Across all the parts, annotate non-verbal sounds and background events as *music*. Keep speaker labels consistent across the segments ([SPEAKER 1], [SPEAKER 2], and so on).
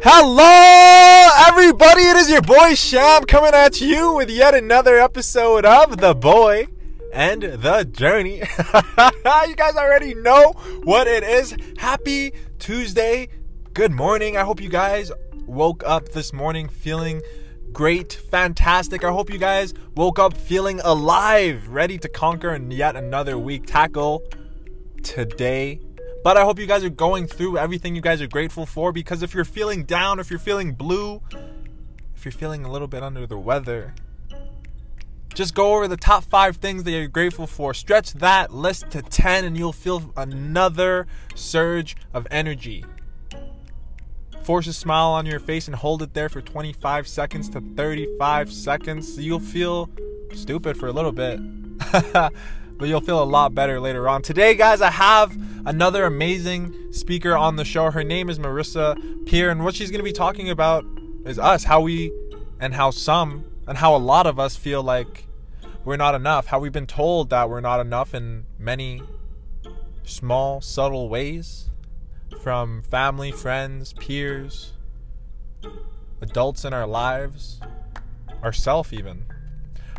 [SPEAKER 1] Hello, everybody. It is your boy Sham coming at you with yet another episode of The Boy and the Journey. *laughs* you guys already know what it is. Happy Tuesday. Good morning. I hope you guys woke up this morning feeling great, fantastic. I hope you guys woke up feeling alive, ready to conquer and yet another week. Tackle today but I hope you guys are going through everything you guys are grateful for because if you're feeling down, if you're feeling blue, if you're feeling a little bit under the weather, just go over the top five things that you're grateful for. Stretch that list to 10 and you'll feel another surge of energy. Force a smile on your face and hold it there for 25 seconds to 35 seconds. You'll feel stupid for a little bit. *laughs* but you'll feel a lot better later on. Today, guys, I have another amazing speaker on the show. Her name is Marissa Peer, and what she's going to be talking about is us, how we and how some and how a lot of us feel like we're not enough, how we've been told that we're not enough in many small, subtle ways from family, friends, peers, adults in our lives, ourself even.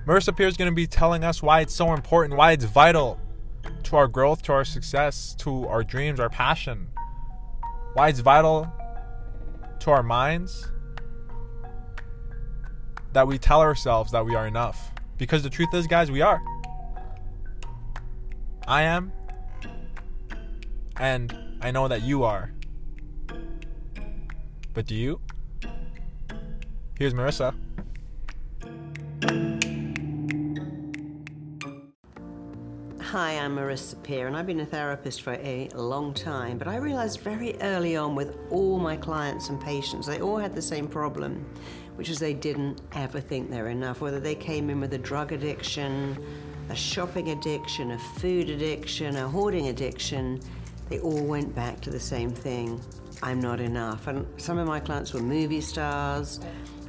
[SPEAKER 1] Marissa Peer is going to be telling us why it's so important, why it's vital to our growth, to our success, to our dreams, our passion. Why it's vital to our minds that we tell ourselves that we are enough. Because the truth is, guys, we are. I am. And I know that you are. But do you? Here's Marissa.
[SPEAKER 2] Hi, I'm Marissa Peer, and I've been a therapist for a long time. But I realized very early on with all my clients and patients, they all had the same problem, which is they didn't ever think they're enough. Whether they came in with a drug addiction, a shopping addiction, a food addiction, a hoarding addiction, they all went back to the same thing I'm not enough. And some of my clients were movie stars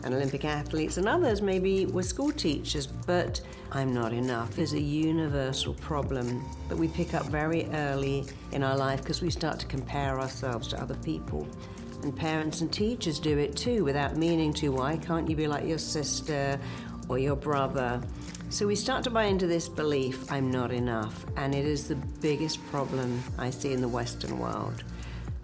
[SPEAKER 2] and Olympic athletes, and others maybe were school teachers, but I'm not enough is a universal problem that we pick up very early in our life because we start to compare ourselves to other people. And parents and teachers do it too without meaning to. Why can't you be like your sister or your brother? So we start to buy into this belief I'm not enough, and it is the biggest problem I see in the Western world.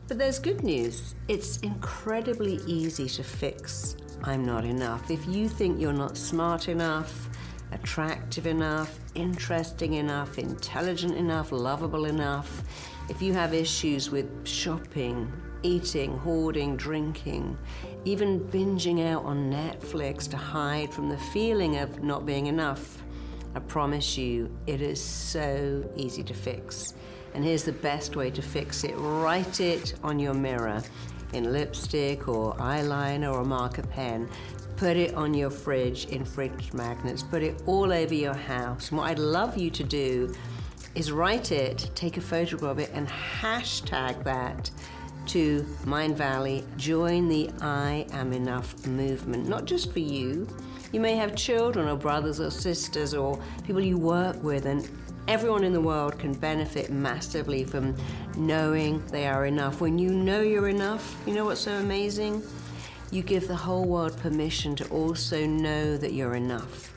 [SPEAKER 2] But there's good news. It's incredibly easy to fix I'm not enough. If you think you're not smart enough, attractive enough, interesting enough, intelligent enough, lovable enough, if you have issues with shopping, eating, hoarding, drinking, even binging out on Netflix to hide from the feeling of not being enough, I promise you, it is so easy to fix. And here's the best way to fix it write it on your mirror in lipstick or eyeliner or marker pen. Put it on your fridge in fridge magnets. Put it all over your house. And what I'd love you to do is write it, take a photograph of it, and hashtag that to Mindvalley. Join the I Am Enough movement, not just for you. You may have children or brothers or sisters or people you work with, and everyone in the world can benefit massively from knowing they are enough. When you know you're enough, you know what's so amazing? you give the whole world permission to also know that you're enough.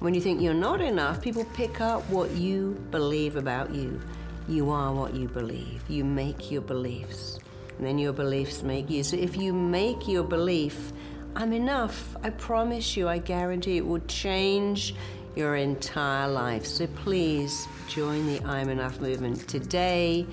[SPEAKER 2] When you think you're not enough, people pick up what you believe about you. You are what you believe. You make your beliefs. And then your beliefs make you. So if you make your belief, I'm enough, I promise you, I guarantee it will change your entire life. So please join the I'm Enough movement today.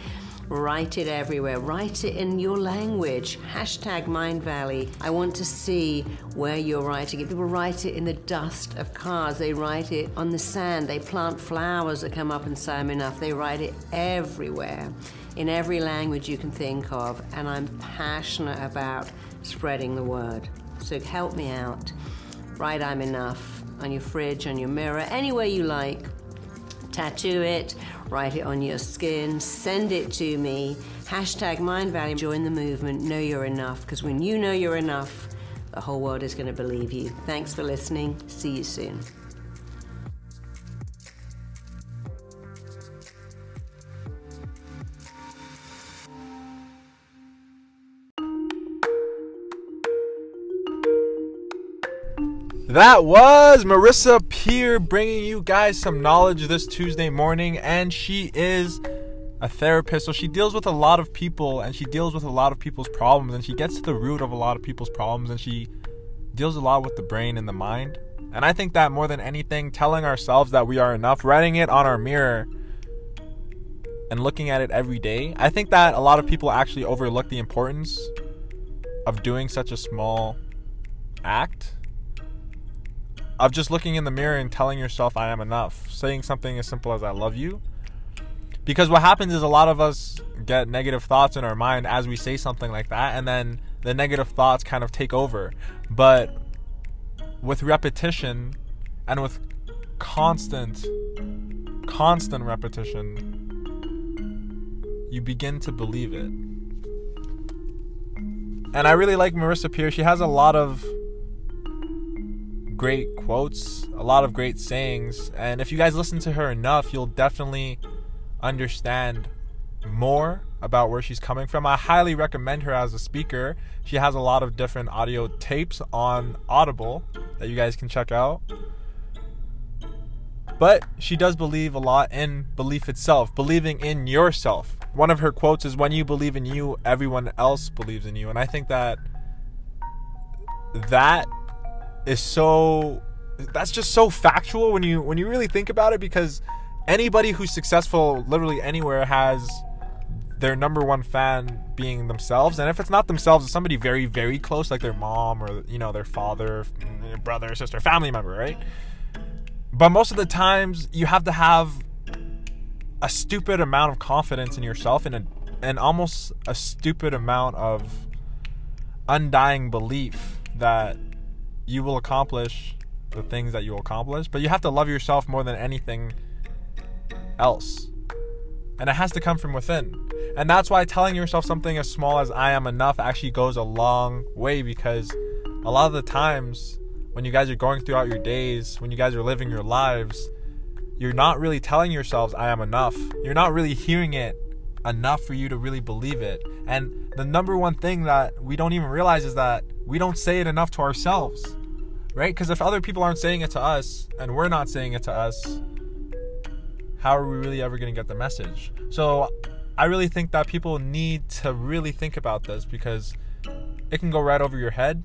[SPEAKER 2] Write it everywhere. Write it in your language. Hashtag Mindvalley. I want to see where you're writing it. People write it in the dust of cars. They write it on the sand. They plant flowers that come up and say I'm enough. They write it everywhere, in every language you can think of. And I'm passionate about spreading the word. So help me out. Write I'm enough on your fridge, on your mirror, anywhere you like. Tattoo it, write it on your skin, send it to me. Hashtag Mind Mindvalley, join the movement, know you're enough, because when you know you're enough, the whole world is going to believe you. Thanks for listening. See you soon.
[SPEAKER 1] That was Marissa Peer bringing you guys some knowledge this Tuesday morning, and she is a therapist, so she deals with a lot of people and she deals with a lot of people's problems, and she gets to the root of a lot of people's problems, and she deals a lot with the brain and the mind. And I think that more than anything, telling ourselves that we are enough, writing it on our mirror, and looking at it every day, I think that a lot of people actually overlook the importance of doing such a small act of just looking in the mirror and telling yourself I am enough, saying something as simple as I love you. Because what happens is a lot of us get negative thoughts in our mind as we say something like that, and then the negative thoughts kind of take over. But with repetition and with constant, constant repetition, you begin to believe it. And I really like Marissa Peer. She has a lot of great quotes, a lot of great sayings. And if you guys listen to her enough, you'll definitely understand more about where she's coming from. I highly recommend her as a speaker. She has a lot of different audio tapes on Audible that you guys can check out. But she does believe a lot in belief itself, believing in yourself. One of her quotes is when you believe in you, everyone else believes in you. And I think that that is so that's just so factual when you when you really think about it because anybody who's successful literally anywhere has their number one fan being themselves. And if it's not themselves it's somebody very very close like their mom or you know their father mm, brother sister family member right? But most of the times you have to have a stupid amount of confidence in yourself and a, and almost a stupid amount of undying belief that you will accomplish the things that you will accomplish, but you have to love yourself more than anything else. And it has to come from within. And that's why telling yourself something as small as I am enough actually goes a long way because a lot of the times when you guys are going throughout your days, when you guys are living your lives, you're not really telling yourselves I am enough. You're not really hearing it enough for you to really believe it. And the number one thing that we don't even realize is that we don't say it enough to ourselves right? Because if other people aren't saying it to us and we're not saying it to us, how are we really ever going to get the message? So I really think that people need to really think about this because it can go right over your head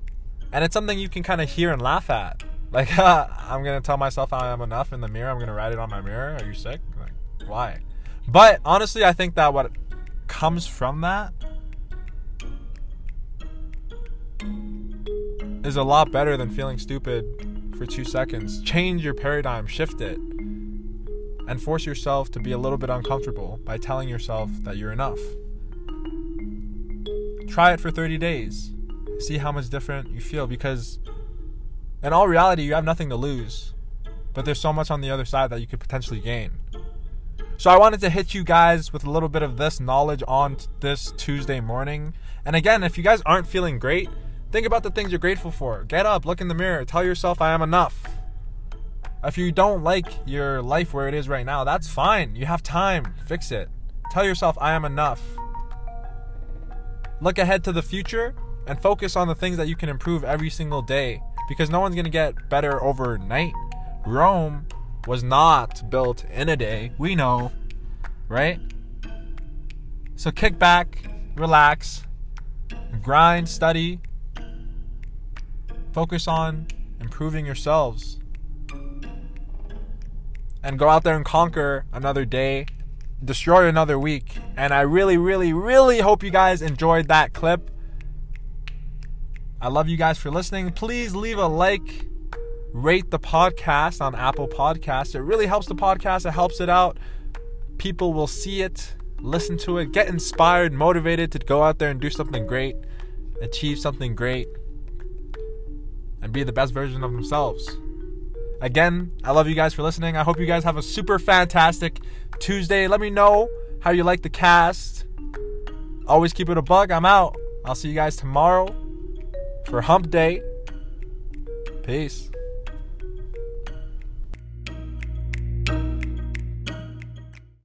[SPEAKER 1] and it's something you can kind of hear and laugh at. Like, *laughs* I'm going to tell myself I am enough in the mirror. I'm going to write it on my mirror. Are you sick? Like, why? But honestly, I think that what comes from that is a lot better than feeling stupid for two seconds. Change your paradigm, shift it, and force yourself to be a little bit uncomfortable by telling yourself that you're enough. Try it for 30 days. See how much different you feel because, in all reality, you have nothing to lose, but there's so much on the other side that you could potentially gain. So, I wanted to hit you guys with a little bit of this knowledge on this Tuesday morning. And again, if you guys aren't feeling great, Think about the things you're grateful for. Get up, look in the mirror, tell yourself, I am enough. If you don't like your life where it is right now, that's fine. You have time. Fix it. Tell yourself, I am enough. Look ahead to the future and focus on the things that you can improve every single day because no one's going to get better overnight. Rome was not built in a day. We know, right? So kick back, relax, grind, study, Focus on improving yourselves. And go out there and conquer another day, destroy another week. And I really, really, really hope you guys enjoyed that clip. I love you guys for listening. Please leave a like, rate the podcast on Apple Podcasts. It really helps the podcast, it helps it out. People will see it, listen to it, get inspired, motivated to go out there and do something great, achieve something great and be the best version of themselves. Again, I love you guys for listening. I hope you guys have a super fantastic Tuesday. Let me know how you like the cast. Always keep it a bug. I'm out. I'll see you guys tomorrow for Hump Day. Peace.